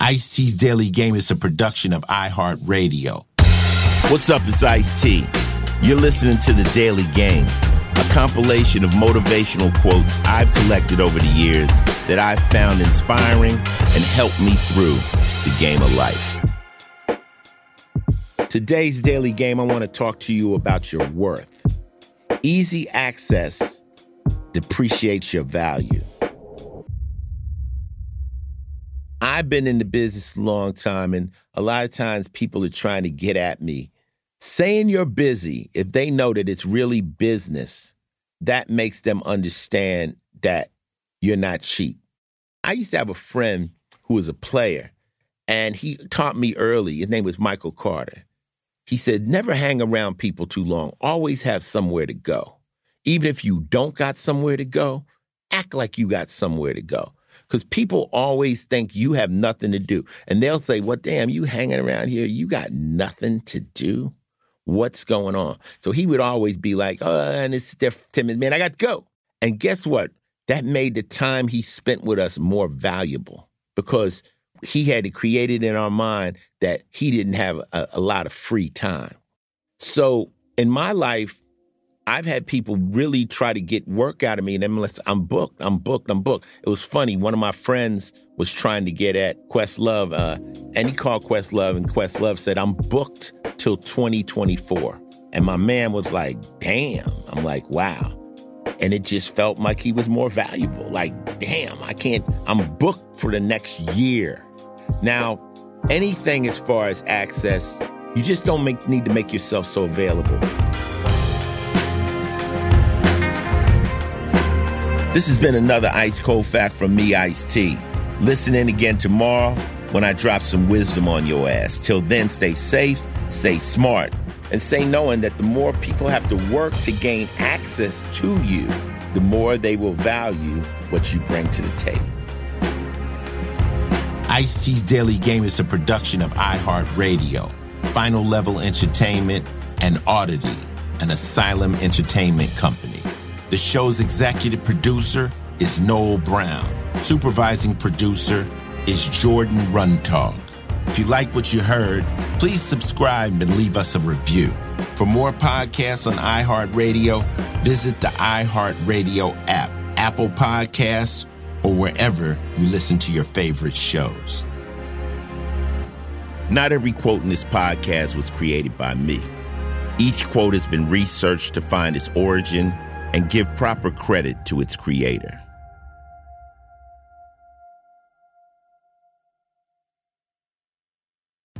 Ice T's Daily Game is a production of iHeartRadio. What's up, it's Ice T. You're listening to The Daily Game, a compilation of motivational quotes I've collected over the years that I've found inspiring and helped me through the game of life. Today's Daily Game, I want to talk to you about your worth. Easy access depreciates your value. I've been in the business a long time, and a lot of times people are trying to get at me. Saying you're busy, if they know that it's really business, that makes them understand that you're not cheap. I used to have a friend who was a player, and he taught me early. His name was Michael Carter. He said, Never hang around people too long, always have somewhere to go. Even if you don't got somewhere to go, act like you got somewhere to go because people always think you have nothing to do. And they'll say, Well, damn, you hanging around here, you got nothing to do? What's going on? So he would always be like, Oh, and it's Steph Timmons, man, I got to go. And guess what? That made the time he spent with us more valuable because he had created in our mind that he didn't have a, a lot of free time. So in my life, I've had people really try to get work out of me, and then I'm booked, I'm booked, I'm booked. It was funny. One of my friends was trying to get at Questlove, uh, and he called Questlove, and Questlove said, "I'm booked till 2024." And my man was like, "Damn!" I'm like, "Wow." And it just felt like he was more valuable. Like, damn, I can't. I'm booked for the next year. Now, anything as far as access, you just don't make, need to make yourself so available. This has been another Ice Cold Fact from me, Ice T. Listen in again tomorrow when I drop some wisdom on your ass. Till then, stay safe, stay smart, and stay knowing that the more people have to work to gain access to you, the more they will value what you bring to the table. Ice T's Daily Game is a production of iHeartRadio, Final Level Entertainment, and Oddity, an asylum entertainment company. The show's executive producer is Noel Brown. Supervising producer is Jordan Runtagh. If you like what you heard, please subscribe and leave us a review. For more podcasts on iHeartRadio, visit the iHeartRadio app, Apple Podcasts, or wherever you listen to your favorite shows. Not every quote in this podcast was created by me. Each quote has been researched to find its origin and give proper credit to its creator.